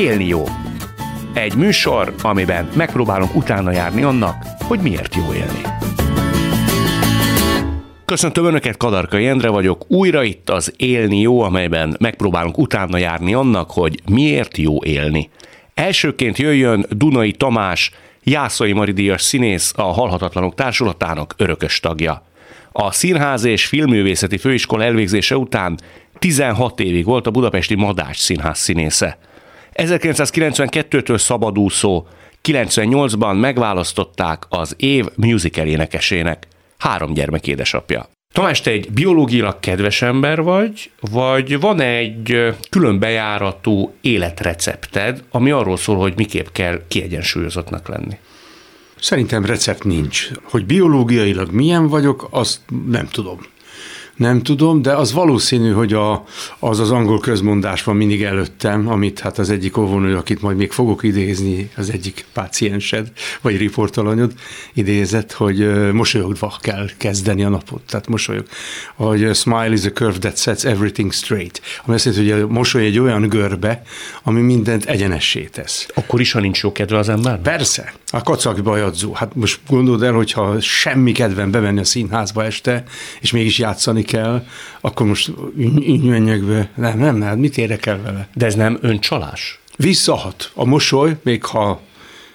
Élni jó. Egy műsor, amiben megpróbálunk utána járni annak, hogy miért jó élni. Köszöntöm Önöket, Kadarkai Endre vagyok. Újra itt az Élni jó, amelyben megpróbálunk utána járni annak, hogy miért jó élni. Elsőként jöjjön Dunai Tamás, Jászai Maridíjas színész, a Halhatatlanok Társulatának örökös tagja. A Színház és Filmművészeti Főiskola elvégzése után 16 évig volt a Budapesti Madás Színház színésze. 1992-től szabadúszó, 98-ban megválasztották az év musical énekesének. Három gyermek édesapja. Tamás, te egy biológiailag kedves ember vagy, vagy van egy külön bejáratú életrecepted, ami arról szól, hogy miképp kell kiegyensúlyozottnak lenni? Szerintem recept nincs. Hogy biológiailag milyen vagyok, azt nem tudom. Nem tudom, de az valószínű, hogy a, az az angol közmondás van mindig előttem, amit hát az egyik óvónő, akit majd még fogok idézni, az egyik páciensed, vagy riportalanyod idézett, hogy mosolyogva kell kezdeni a napot. Tehát mosolyog. Hogy smile is a curve that sets everything straight. Ami azt jelenti, hogy a mosoly egy olyan görbe, ami mindent egyenessé tesz. Akkor is, ha nincs jó kedve az ember? Persze. A kacag bajadzó. Hát most gondold el, hogyha semmi kedvem bemenni a színházba este, és mégis játszani kell, akkor most be. Nem, nem, nem, mit érek el vele? De ez nem öncsalás? Visszahat. A mosoly, még ha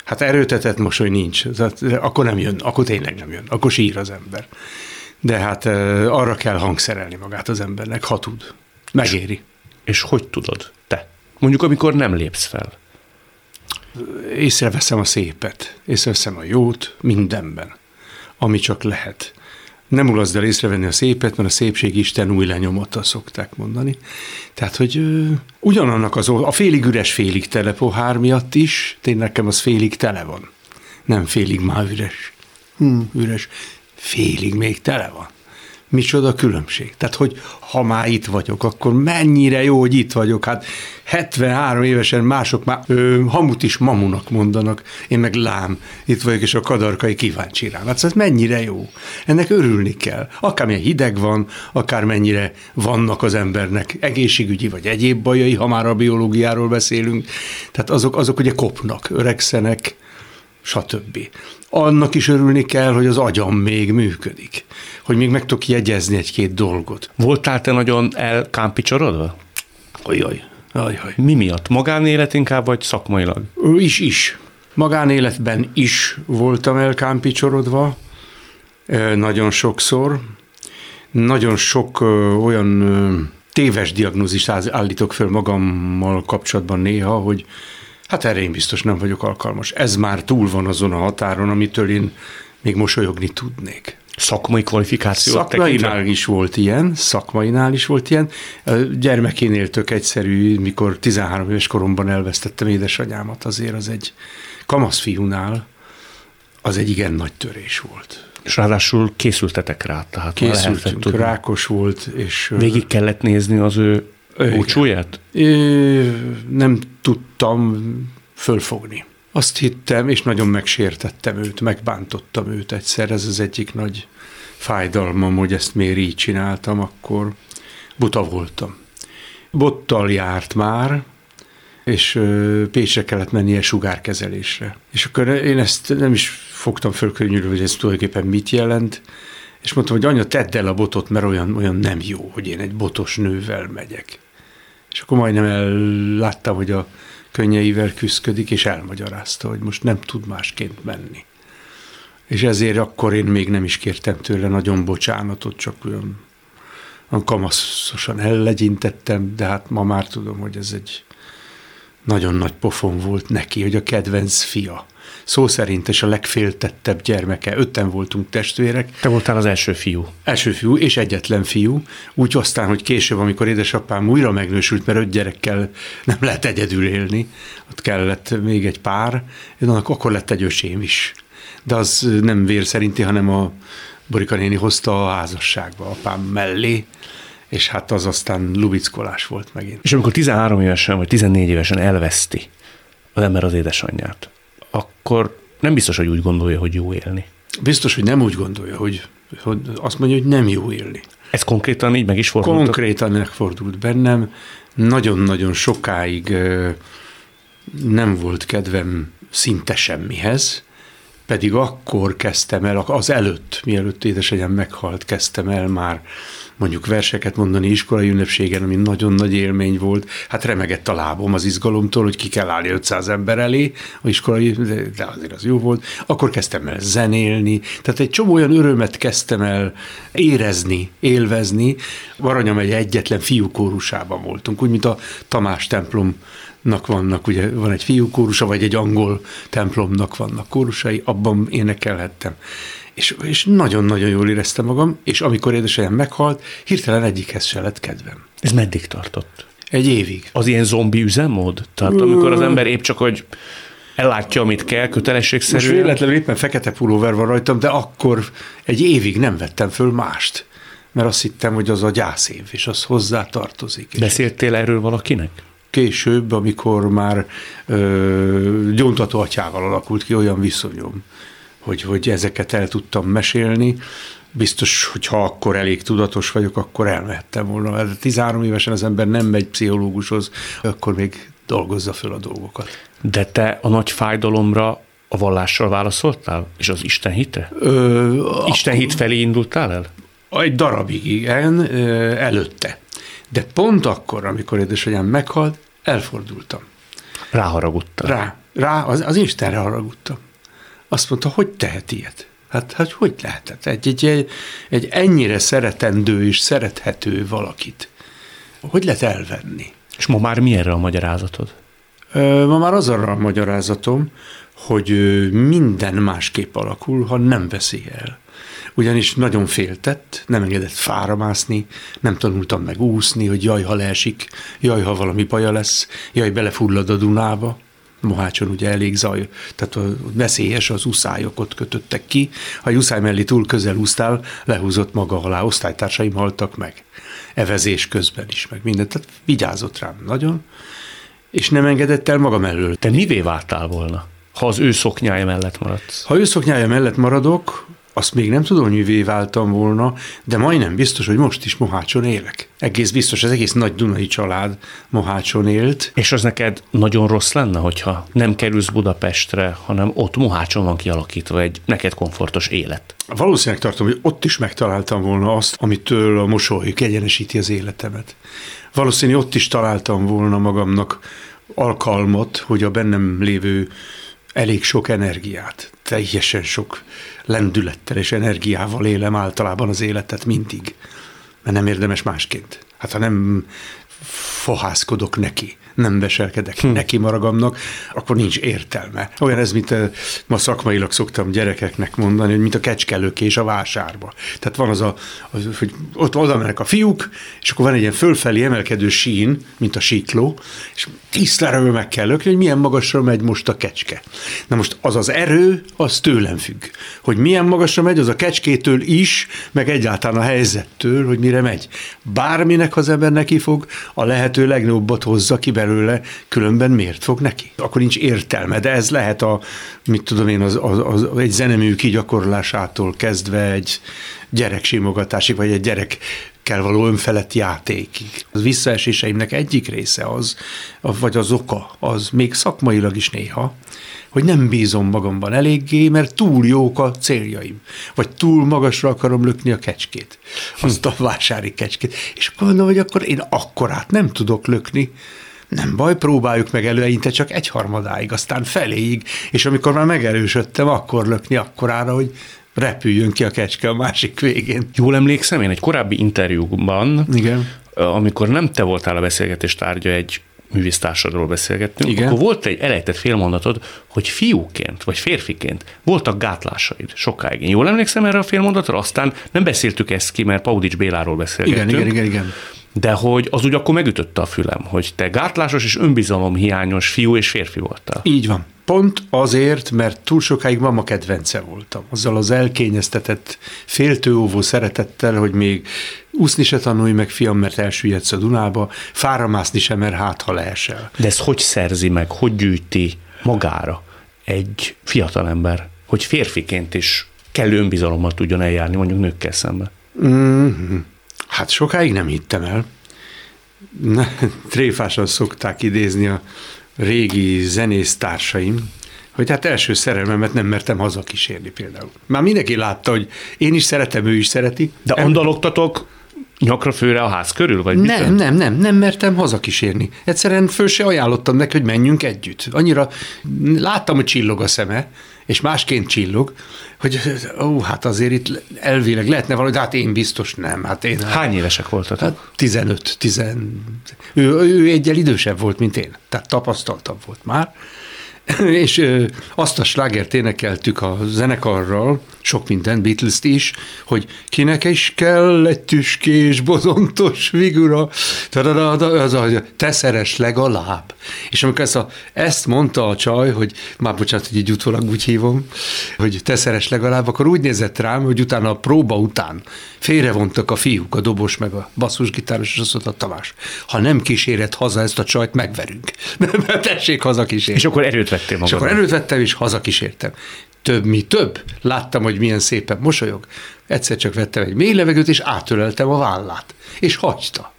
hát erőtetett mosoly nincs, akkor nem jön, akkor tényleg nem jön, akkor sír az ember. De hát arra kell hangszerelni magát az embernek, ha tud. Megéri. És, és hogy tudod te? Mondjuk, amikor nem lépsz fel. Észreveszem a szépet, észreveszem a jót mindenben, ami csak lehet nem ulaszd el észrevenni a szépet, mert a szépség Isten új lenyomata szokták mondani. Tehát, hogy ö, ugyanannak az, a félig üres, félig tele pohár miatt is, tényleg nekem az félig tele van. Nem félig már üres. Hm, üres. Félig még tele van micsoda különbség. Tehát, hogy ha már itt vagyok, akkor mennyire jó, hogy itt vagyok. Hát 73 évesen mások már ö, hamut is mamunak mondanak, én meg lám, itt vagyok, és a kadarkai kíváncsi rám. Hát szóval mennyire jó. Ennek örülni kell. Akármilyen hideg van, akár mennyire vannak az embernek egészségügyi vagy egyéb bajai, ha már a biológiáról beszélünk. Tehát azok, azok ugye kopnak, öregszenek, stb. Annak is örülni kell, hogy az agyam még működik, hogy még meg tudok jegyezni egy-két dolgot. Voltál te nagyon elkámpicsorodva? Ojjaj, ajaj. Mi miatt? Magánélet inkább, vagy szakmailag? Is, is. Magánéletben is voltam elkámpicsorodva, nagyon sokszor. Nagyon sok olyan téves diagnózist állítok föl magammal kapcsolatban néha, hogy Hát erre én biztos nem vagyok alkalmas. Ez már túl van azon a határon, amitől én még mosolyogni tudnék. Szakmai kvalifikáció? Szakmainál is volt ilyen, szakmainál is volt ilyen. Gyermekénél tök egyszerű, mikor 13 éves koromban elvesztettem édesanyámat, azért az egy kamasz fiúnál az egy igen nagy törés volt. És ráadásul készültetek rá, tehát Készültünk, rákos volt, és... Végig kellett nézni az ő Búcsúját? Nem tudtam fölfogni. Azt hittem, és nagyon megsértettem őt, megbántottam őt egyszer, ez az egyik nagy fájdalmam, hogy ezt miért így csináltam, akkor buta voltam. Bottal járt már, és Pécsre kellett mennie sugárkezelésre. És akkor én ezt nem is fogtam fölkönnyülni, hogy ez tulajdonképpen mit jelent, és mondtam, hogy anya, tedd el a botot, mert olyan, olyan nem jó, hogy én egy botos nővel megyek. És akkor majdnem elláttam, hogy a könnyeivel küzdik, és elmagyarázta, hogy most nem tud másként menni. És ezért akkor én még nem is kértem tőle nagyon bocsánatot, csak olyan, olyan kamaszosan ellegyintettem, de hát ma már tudom, hogy ez egy nagyon nagy pofon volt neki, hogy a kedvenc fia szó szerint és a legféltettebb gyermeke. Ötten voltunk testvérek. Te voltál az első fiú. Első fiú és egyetlen fiú. Úgy aztán, hogy később, amikor édesapám újra megnősült, mert öt gyerekkel nem lehet egyedül élni, ott kellett még egy pár, annak akkor lett egy ösém is. De az nem vér szerinti, hanem a Borika néni hozta a házasságba apám mellé, és hát az aztán lubickolás volt megint. És amikor 13 évesen vagy 14 évesen elveszti az ember az édesanyját, akkor nem biztos, hogy úgy gondolja, hogy jó élni. Biztos, hogy nem úgy gondolja, hogy, hogy azt mondja, hogy nem jó élni. Ez konkrétan így meg is fordult? Konkrétan megfordult bennem. Nagyon-nagyon sokáig nem volt kedvem szinte semmihez, pedig akkor kezdtem el, az előtt, mielőtt édesanyám meghalt, kezdtem el már mondjuk verseket mondani iskolai ünnepségen, ami nagyon nagy élmény volt. Hát remegett a lábom az izgalomtól, hogy ki kell állni 500 ember elé, a iskolai, de azért az jó volt. Akkor kezdtem el zenélni, tehát egy csomó olyan örömet kezdtem el érezni, élvezni. Varanya megy egyetlen fiúkórusában voltunk, úgy, mint a Tamás templom vannak, ugye van egy fiú kórusa, vagy egy angol templomnak vannak kórusai, abban énekelhettem. És, és nagyon-nagyon jól éreztem magam, és amikor édesanyám meghalt, hirtelen egyikhez se lett kedvem. Ez meddig tartott? Egy évig. Az ilyen zombi üzemmód? Tehát amikor az ember épp csak, hogy ellátja, amit kell, kötelességszerűen. Most véletlenül éppen fekete pulóver van rajtam, de akkor egy évig nem vettem föl mást, mert azt hittem, hogy az a gyászév, és az hozzá tartozik. Beszéltél erről valakinek? Később, amikor már ö, gyóntató atyával alakult ki olyan viszonyom, hogy, hogy ezeket el tudtam mesélni. Biztos, hogy ha akkor elég tudatos vagyok, akkor elmehettem volna. 13 évesen az ember nem megy pszichológushoz, akkor még dolgozza föl a dolgokat. De te a nagy fájdalomra a vallással válaszoltál? És az Isten hite? Ö, Isten hit felé indultál el? Egy darabig, igen, előtte. De pont akkor, amikor édesanyám meghalt, elfordultam. Ráharagudtam. Rá, rá az, az Istenre haragudtam. Azt mondta, hogy tehet ilyet? Hát, hát hogy lehetett? Egy, egy, egy, egy ennyire szeretendő és szerethető valakit. Hogy lehet elvenni? És ma már mi erre a magyarázatod? Ma már az arra a magyarázatom, hogy minden másképp alakul, ha nem veszi el. Ugyanis nagyon féltett, nem engedett fára mászni, nem tanultam meg úszni, hogy jaj, ha leesik, jaj, ha valami baja lesz, jaj, belefullad a Dunába. Mohácson ugye elég zaj, tehát a veszélyes, az uszályok ott kötöttek ki. Ha egy uszály mellé túl közel úsztál, lehúzott maga alá, osztálytársaim haltak meg. Evezés közben is, meg mindent. Tehát vigyázott rám nagyon, és nem engedett el maga mellől. Te mivé váltál volna, ha az ő szoknyája mellett maradsz? Ha ő szoknyája mellett maradok, azt még nem tudom, hogy mivé váltam volna, de majdnem biztos, hogy most is Mohácson élek. Egész biztos, az egész nagy Dunai család Mohácson élt. És az neked nagyon rossz lenne, hogyha nem kerülsz Budapestre, hanem ott Mohácson van kialakítva egy neked komfortos élet? Valószínűleg tartom, hogy ott is megtaláltam volna azt, amitől a mosoly kegyenesíti az életemet. Valószínűleg ott is találtam volna magamnak alkalmat, hogy a bennem lévő elég sok energiát, teljesen sok lendülettel és energiával élem általában az életet mindig, mert nem érdemes másként. Hát ha nem fohászkodok neki, nem veselkedek hm. neki maragamnak, akkor nincs értelme. Olyan ez, mint eh, ma szakmailag szoktam gyerekeknek mondani, hogy mint a kecskelőkés a vásárba. Tehát van az a, az, hogy ott oda mennek a fiúk, és akkor van egy ilyen fölfelé emelkedő sín, mint a síkló, és tisztára meg kell lökni, hogy milyen magasra megy most a kecske. Na most az az erő, az tőlem függ. Hogy milyen magasra megy, az a kecskétől is, meg egyáltalán a helyzettől, hogy mire megy. Bárminek az ember neki fog, a lehető legnagyobbat hozza ki belőle, különben miért fog neki? Akkor nincs értelme, de ez lehet a, mit tudom én, az, az, az egy zenemű gyakorlásától kezdve egy gyerek simogatásig, vagy egy gyerek kell való önfelett játékig. Az visszaeséseimnek egyik része az, vagy az oka, az még szakmailag is néha, hogy nem bízom magamban eléggé, mert túl jók a céljaim, vagy túl magasra akarom lökni a kecskét, azt a vásári kecskét. És akkor mondom, hogy akkor én akkorát nem tudok lökni, nem baj, próbáljuk meg előinte csak egyharmadáig, aztán feléig, és amikor már megerősödtem, akkor lökni akkorára, hogy repüljön ki a kecske a másik végén. Jól emlékszem, én egy korábbi interjúban, Igen. amikor nem te voltál a beszélgetés tárgya, egy művésztársadról beszélgettünk, Igen. akkor volt egy elejtett félmondatod, hogy fiúként vagy férfiként voltak gátlásaid sokáig. Én jól emlékszem erre a félmondatra, aztán nem beszéltük ezt ki, mert Paudics Béláról beszélgettünk. Igen, igen, igen, igen. De hogy az úgy akkor megütötte a fülem, hogy te gátlásos és önbizalomhiányos fiú és férfi voltál. Így van. Pont azért, mert túl sokáig mama kedvence voltam. Azzal az elkényeztetett, féltőóvó szeretettel, hogy még úszni se tanulj meg, fiam, mert elsüllyedsz a Dunába, fára mászni sem, mert hát, ha leesel. De ezt hogy szerzi meg, hogy gyűjti magára egy fiatalember, hogy férfiként is kellő önbizalommal tudjon eljárni, mondjuk nőkkel szemben? Mm-hmm. Hát sokáig nem hittem el. Tréfásan szokták idézni a régi zenésztársaim, hogy hát első szerelmemet nem mertem hazakísérni például. Már mindenki látta, hogy én is szeretem, ő is szereti. De andalogtatok nyakra főre a ház körül? Vagy nem, mit nem, nem, nem mertem hazakísérni. Egyszerűen föl se ajánlottam neki, hogy menjünk együtt. Annyira láttam, hogy csillog a szeme, és másként csillog, hogy ó, hát azért itt elvileg lehetne valahogy, de hát én biztos nem. Hát én, Hány évesek voltatok? Hát 15, 10, ő, ő egyel idősebb volt, mint én, tehát tapasztaltabb volt már. és azt a slágert énekeltük a zenekarral, sok minden, beatles is, hogy kinek is kell egy tüskés, bozontos figura, az a, te szeres legalább. És amikor ezt, a, ezt mondta a csaj, hogy már bocsánat, hogy így utólag úgy hívom, hogy te szeres legalább, akkor úgy nézett rám, hogy utána a próba után félrevontak a fiúk, a dobos meg a basszusgitáros, és azt mondta, Tamás, ha nem kíséret haza ezt a csajt, megverünk. Tessék haza kísérni. És akkor erőt vettél magad. És akkor erőt vettem, és hazakísértem. Több, mi több. Láttam, hogy milyen szépen mosolyog. Egyszer csak vettem egy mély levegőt, és átöleltem a vállát. És hagyta.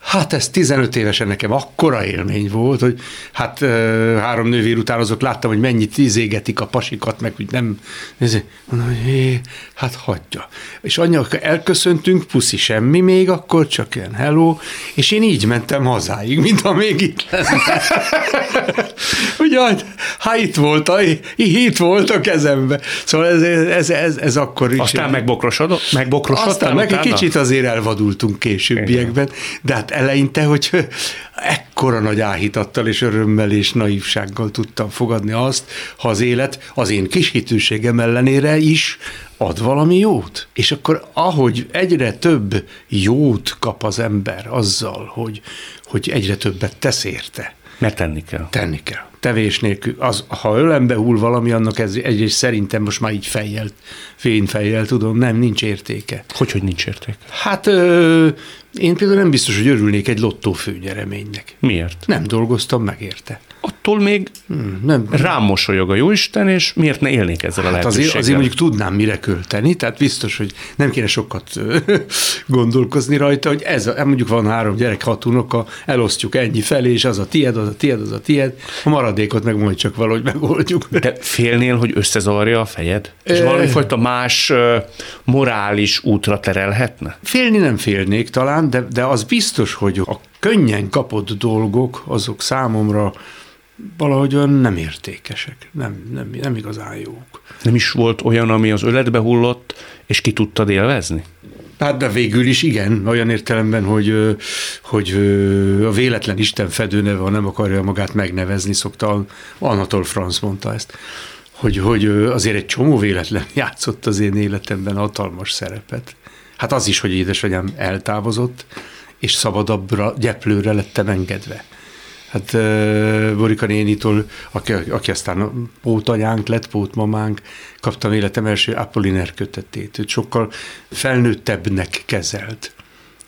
Hát ez 15 évesen nekem akkora élmény volt, hogy hát három nővér után azok láttam, hogy mennyit izégetik a pasikat, meg hogy nem, mondom, hogy hé, hát hagyja. És anya, elköszöntünk, puszi semmi még akkor, csak ilyen hello, és én így mentem hazáig, mint ha még itt lenne. Ugye, hát itt volt, a, itt volt a kezembe. Szóval ez, ez, ez, ez akkor is. Aztán megbokrosodott? Megbokrosodtál Aztán meg egy kicsit azért elvadultunk későbbiekben, de hát eleinte, hogy ekkora nagy áhítattal és örömmel és naívsággal tudtam fogadni azt, ha az élet az én kis hitűségem ellenére is ad valami jót. És akkor ahogy egyre több jót kap az ember azzal, hogy, hogy egyre többet tesz érte. Mert tenni kell. Tenni kell tevés nélkül, az, ha ölembe hull valami, annak ez egyrészt szerintem most már így fejjel, fényfejjel tudom, nem, nincs értéke. Hogy, hogy nincs értéke? Hát ö, én például nem biztos, hogy örülnék egy lottó főnyereménynek. Miért? Nem dolgoztam meg érte. Attól még hmm, nem. rám mosolyog a jóisten, és miért ne élnék ezzel hát a lehetőséggel? Azért, azért mondjuk tudnám mire költeni, tehát biztos, hogy nem kéne sokat gondolkozni rajta, hogy ez a, mondjuk van három gyerek, hat unoka, elosztjuk ennyi felé, és az a tied, az a tied, az a tied, a maradékot meg majd csak valahogy megoldjuk. De félnél, hogy összezavarja a fejed? És e... valami fajta más morális útra terelhetne? Félni nem félnék talán, de, de az biztos, hogy a könnyen kapott dolgok, azok számomra valahogy olyan nem értékesek, nem, nem, nem igazán jók. Nem is volt olyan, ami az öletbe hullott, és ki tudtad élvezni? Hát de végül is igen, olyan értelemben, hogy, hogy a véletlen Isten fedőneve, ha nem akarja magát megnevezni, szokta, Anatol Franz mondta ezt, hogy, hogy azért egy csomó véletlen játszott az én életemben hatalmas szerepet. Hát az is, hogy édesanyám eltávozott, és szabadabbra, gyeplőre lettem engedve. Hát Borika nénitól, aki, aki aztán pótanyánk lett, pótmamánk, kaptam életem első Apolliner kötetét. Őt sokkal felnőttebbnek kezelt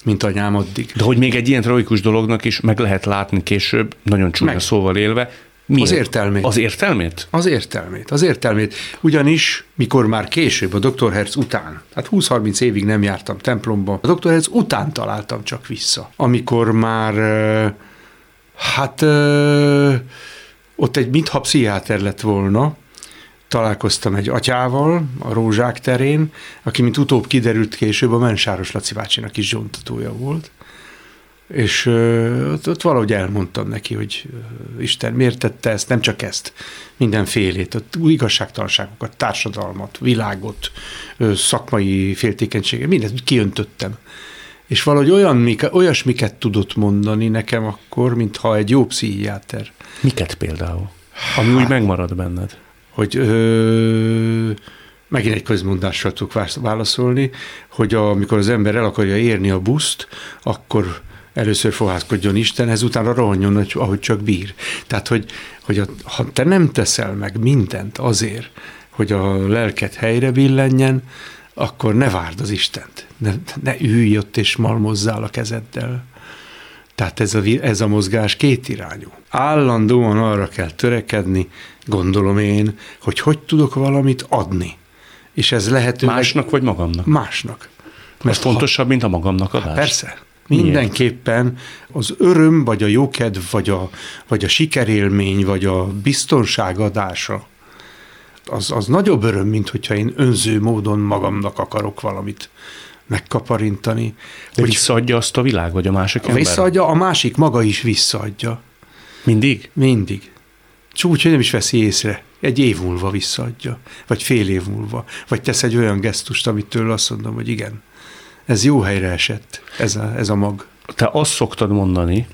mint anyám addig. De hogy még egy ilyen tragikus dolognak is meg lehet látni később, nagyon csúnya meg. szóval élve, Miért? Az értelmét. Az értelmét? Az értelmét, az értelmét. Ugyanis, mikor már később, a Dr. Herz után, hát 20-30 évig nem jártam templomba, a Dr. Herz után találtam csak vissza. Amikor már Hát ott egy mintha pszichiáter lett volna, találkoztam egy atyával a Rózsák terén, aki, mint utóbb kiderült később, a Mensáros Laci bácsinak is zsontatója volt. És ott, ott valahogy elmondtam neki, hogy Isten miért tette ezt, nem csak ezt, mindenfélét, ott igazságtalanságokat, társadalmat, világot, szakmai féltékenységet, mindent kiöntöttem és valahogy olyan, olyasmiket tudott mondani nekem akkor, mintha egy jó pszichiáter. Miket például? Ami hát, úgy megmarad benned. Hogy ö, megint egy közmondással tudok válaszolni, hogy amikor az ember el akarja érni a buszt, akkor először fohászkodjon Istenhez, utána rohanjon, ahogy csak bír. Tehát, hogy, hogy a, ha te nem teszel meg mindent azért, hogy a lelket helyre billenjen, akkor ne várd az Istent. Ne, ne ülj ott és malmozzál a kezeddel. Tehát ez a, ez a mozgás kétirányú. Állandóan arra kell törekedni, gondolom én, hogy hogy tudok valamit adni. És ez lehető. Másnak vagy magamnak? Másnak. Mert ez fontosabb, ha, mint a magamnak adás? Persze. Mindenképpen az öröm, vagy a jókedv, vagy a, vagy a sikerélmény, vagy a biztonság adása, az, az nagyobb öröm, mint hogyha én önző módon magamnak akarok valamit megkaparintani. De hogy visszaadja azt a világ, vagy a másik ember? Visszaadja, a másik maga is visszaadja. Mindig? Mindig. Csúcs, hogy nem is veszi észre. Egy év múlva visszaadja, vagy fél év múlva, vagy tesz egy olyan gesztust, amit tőle azt mondom, hogy igen, ez jó helyre esett, ez a, ez a mag. Te azt szoktad mondani,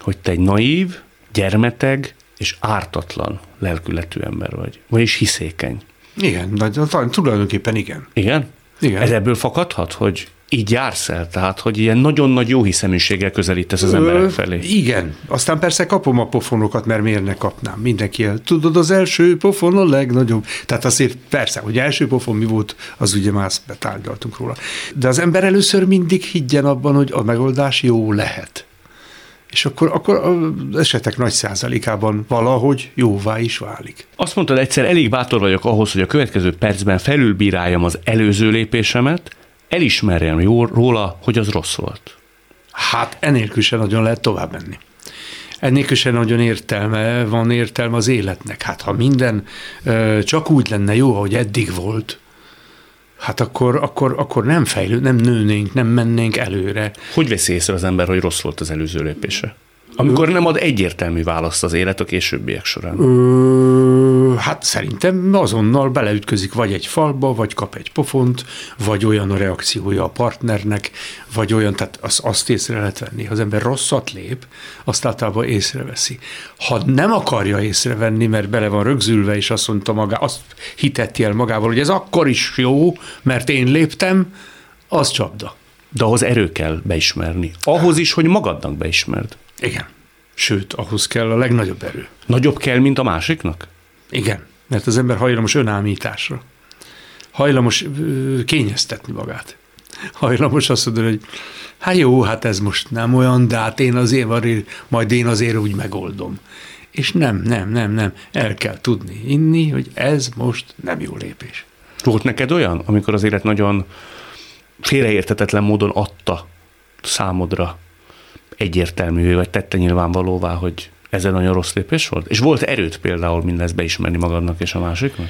hogy te egy naív, gyermeteg és ártatlan lelkületű ember vagy, vagyis hiszékeny. Igen, de tulajdonképpen igen. Igen? Igen. Ez ebből fakadhat, hogy így jársz el, tehát hogy ilyen nagyon nagy jó hiszeműséggel közelítesz az emberek felé. Igen. Aztán persze kapom a pofonokat, mert miért ne kapnám? Mindenki. Tudod, az első pofon a legnagyobb. Tehát azért persze, hogy első pofon mi volt, az ugye már betárgyaltunk róla. De az ember először mindig higgyen abban, hogy a megoldás jó lehet. És akkor, akkor az esetek nagy százalékában valahogy jóvá is válik. Azt mondtad egyszer, elég bátor vagyok ahhoz, hogy a következő percben felülbíráljam az előző lépésemet, elismerjem jól róla, hogy az rossz volt. Hát enélkül sem nagyon lehet tovább menni. Ennélkül sem nagyon értelme, van értelme az életnek. Hát ha minden ö, csak úgy lenne jó, ahogy eddig volt, hát akkor, akkor, akkor nem fejlő, nem nőnénk, nem mennénk előre. Hogy veszi észre az ember, hogy rossz volt az előző lépése? Amikor nem ad egyértelmű választ az élet a későbbiek során. Ö, hát szerintem azonnal beleütközik vagy egy falba, vagy kap egy pofont, vagy olyan a reakciója a partnernek, vagy olyan, tehát azt, azt észre lehet venni. Ha az ember rosszat lép, azt általában észreveszi. Ha nem akarja észrevenni, mert bele van rögzülve, és azt mondta magá, azt hitetti el magával, hogy ez akkor is jó, mert én léptem, az csapda. De ahhoz erő kell beismerni. Ahhoz is, hogy magadnak beismerd. Igen. Sőt, ahhoz kell a legnagyobb erő. Nagyobb kell, mint a másiknak? Igen, mert az ember hajlamos önállításra. Hajlamos ö, kényeztetni magát. Hajlamos azt mondani, hogy hát jó, hát ez most nem olyan, de hát én azért, majd én azért úgy megoldom. És nem, nem, nem, nem. El kell tudni inni, hogy ez most nem jó lépés. Volt neked olyan, amikor az élet nagyon félreértetetlen módon adta számodra egyértelmű, vagy tette nyilvánvalóvá, hogy ez egy nagyon rossz lépés volt? És volt erőt például mindezt beismerni magadnak és a másiknak?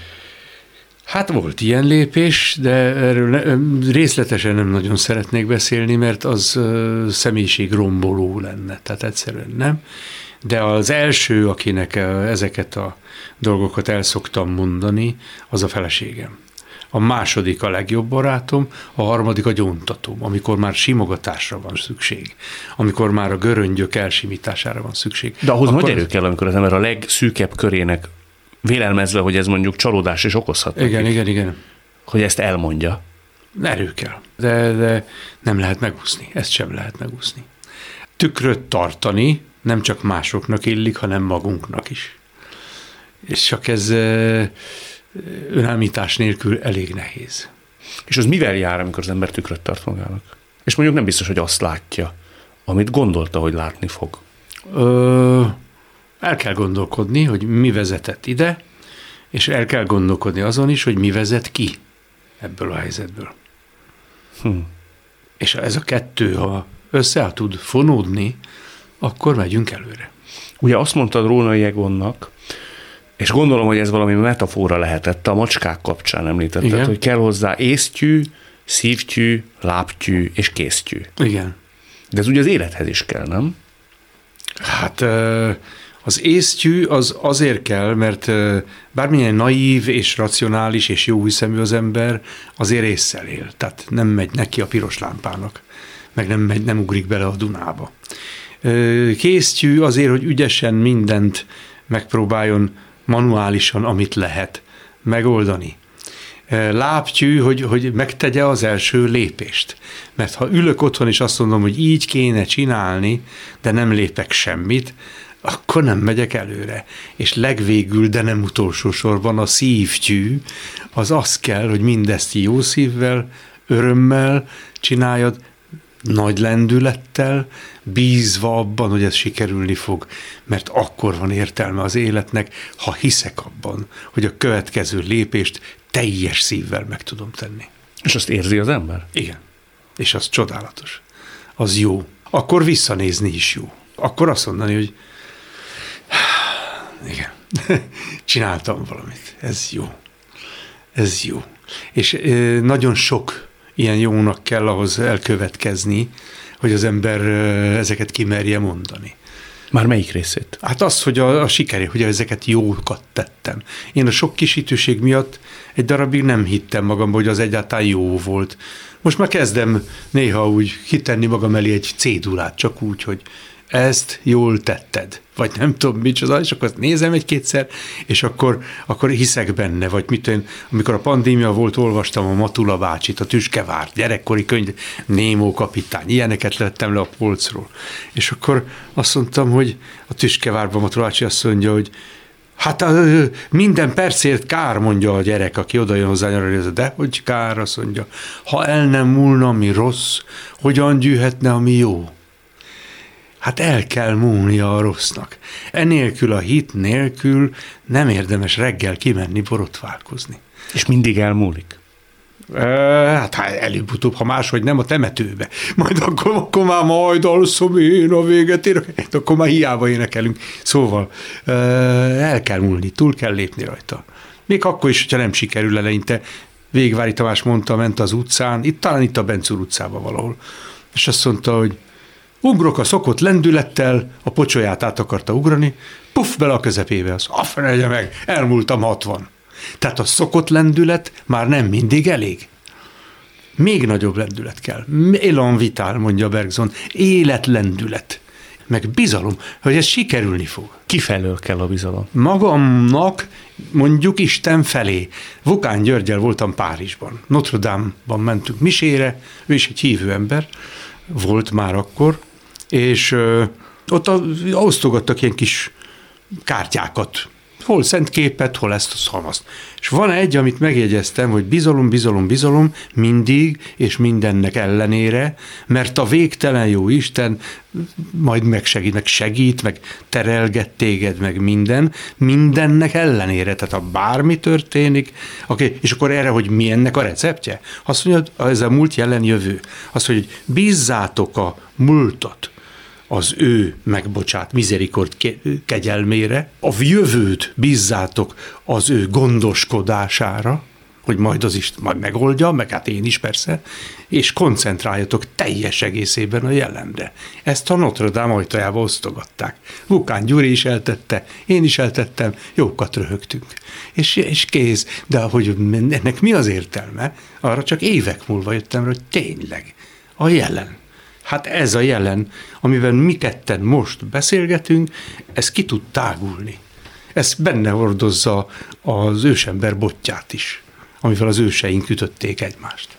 Hát volt ilyen lépés, de erről részletesen nem nagyon szeretnék beszélni, mert az személyiség romboló lenne, tehát egyszerűen nem. De az első, akinek ezeket a dolgokat el szoktam mondani, az a feleségem a második a legjobb barátom, a harmadik a gyóntatóm, amikor már simogatásra van szükség, amikor már a göröngyök elsimítására van szükség. De ahhoz Akkor nagy erő kell, amikor az ember a legszűkebb körének vélelmezve, hogy ez mondjuk csalódás is okozhat. Igen, nekik, igen, igen. Hogy ezt elmondja. Erő kell, de, de nem lehet megúszni, ezt sem lehet megúszni. Tükröt tartani nem csak másoknak illik, hanem magunknak is. És csak ez önállítás nélkül elég nehéz. És az mivel jár, amikor az ember tükröt tart magának? És mondjuk nem biztos, hogy azt látja, amit gondolta, hogy látni fog. Ö, el kell gondolkodni, hogy mi vezetett ide, és el kell gondolkodni azon is, hogy mi vezet ki ebből a helyzetből. Hm. És ez a kettő, ha össze tud fonódni, akkor megyünk előre. Ugye azt mondtad Rónai Egonnak, és gondolom, hogy ez valami metafora lehetett, a macskák kapcsán említetted, Igen. hogy kell hozzá észtyű, szívtyű, lábtyű és késztyű. Igen. De ez ugye az élethez is kell, nem? Hát az észtyű az azért kell, mert bármilyen naív és racionális és jó hiszemű az ember, azért észszel él. Tehát nem megy neki a piros lámpának, meg nem, megy, nem ugrik bele a Dunába. Késztyű azért, hogy ügyesen mindent megpróbáljon manuálisan, amit lehet megoldani. Lábtyű, hogy, hogy megtegye az első lépést. Mert ha ülök otthon, és azt mondom, hogy így kéne csinálni, de nem lépek semmit, akkor nem megyek előre. És legvégül, de nem utolsó sorban a szívtyű, az az kell, hogy mindezt jó szívvel, örömmel csináljad, nagy lendülettel, bízva abban, hogy ez sikerülni fog, mert akkor van értelme az életnek, ha hiszek abban, hogy a következő lépést teljes szívvel meg tudom tenni. És azt érzi az ember? Igen. És az csodálatos. Az jó. akkor visszanézni is jó. Akkor azt mondani, hogy igen, csináltam valamit, ez jó, ez jó. És nagyon sok ilyen jónak kell ahhoz elkövetkezni, hogy az ember ezeket kimerje mondani. Már melyik részét? Hát az, hogy a, a sikeré, hogy ezeket jókat tettem. Én a sok kisítőség miatt egy darabig nem hittem magam, hogy az egyáltalán jó volt. Most már kezdem néha úgy hitenni magam elé egy cédulát, csak úgy, hogy ezt jól tetted, vagy nem tudom micsoda, és akkor nézem egy-kétszer, és akkor, akkor hiszek benne, vagy mit én, amikor a pandémia volt, olvastam a Matula bácsit, a Tüskevárt, gyerekkori könyv, Némó kapitány, ilyeneket lettem le a polcról. És akkor azt mondtam, hogy a Tüskevárban Matula bácsi azt mondja, hogy Hát minden percért kár, mondja a gyerek, aki oda jön hozzá nyaralni, de hogy kár, azt mondja, ha el nem múlna, ami rossz, hogyan gyűhetne, ami jó? Hát el kell múlnia a rossznak. Enélkül a hit nélkül nem érdemes reggel kimenni borotválkozni. És mindig elmúlik? Hát, hát előbb-utóbb, ha máshogy nem a temetőbe. Majd akkor, akkor már majd alszom én a véget érek, akkor már hiába énekelünk. Szóval el kell múlni, túl kell lépni rajta. Még akkor is, hogyha nem sikerül eleinte. Végvári Tamás mondta, ment az utcán, itt talán itt a Bencúr utcában valahol, és azt mondta, hogy Ugrok a szokott lendülettel, a pocsolyát át akarta ugrani, puff bele a közepébe, az afrenegye meg, elmúltam 60. Tehát a szokott lendület már nem mindig elég. Még nagyobb lendület kell. Elan vitál, mondja Bergson. Életlendület. Meg bizalom, hogy ez sikerülni fog. Kifelől kell a bizalom? Magamnak, mondjuk Isten felé. Vukán Györgyel voltam Párizsban. Notre Dame-ban mentünk misére, ő is egy hívő ember volt már akkor, és ott osztogattak ilyen kis kártyákat, hol szent képet, hol ezt a szavaszt. És van egy, amit megjegyeztem, hogy bizalom, bizalom, bizalom mindig és mindennek ellenére, mert a végtelen jó Isten majd megsegít, meg segít, meg terelget téged, meg minden, mindennek ellenére. Tehát ha bármi történik, okay, és akkor erre, hogy mi ennek a receptje? Azt mondja, ez a múlt jelen jövő. Azt mondja, hogy bízzátok a múltat, az ő megbocsát mizerikord kegyelmére, a jövőt bízzátok az ő gondoskodására, hogy majd az is majd megoldja, meg hát én is persze, és koncentráljatok teljes egészében a jelenre. Ezt a Notre Dame ajtajába osztogatták. Vukán Gyuri is eltette, én is eltettem, jókat röhögtünk. És, és kész. De hogy ennek mi az értelme? Arra csak évek múlva jöttem, hogy tényleg a jelen Hát ez a jelen, amiben mi ketten most beszélgetünk, ez ki tud tágulni. Ez benne hordozza az ősember botját is, amivel az őseink ütötték egymást.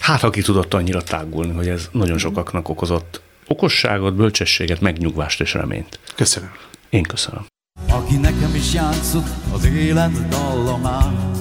Hát, aki tudott annyira tágulni, hogy ez nagyon sokaknak okozott okosságot, bölcsességet, megnyugvást és reményt. Köszönöm. Én köszönöm. Aki nekem is játszott az élet dallamát,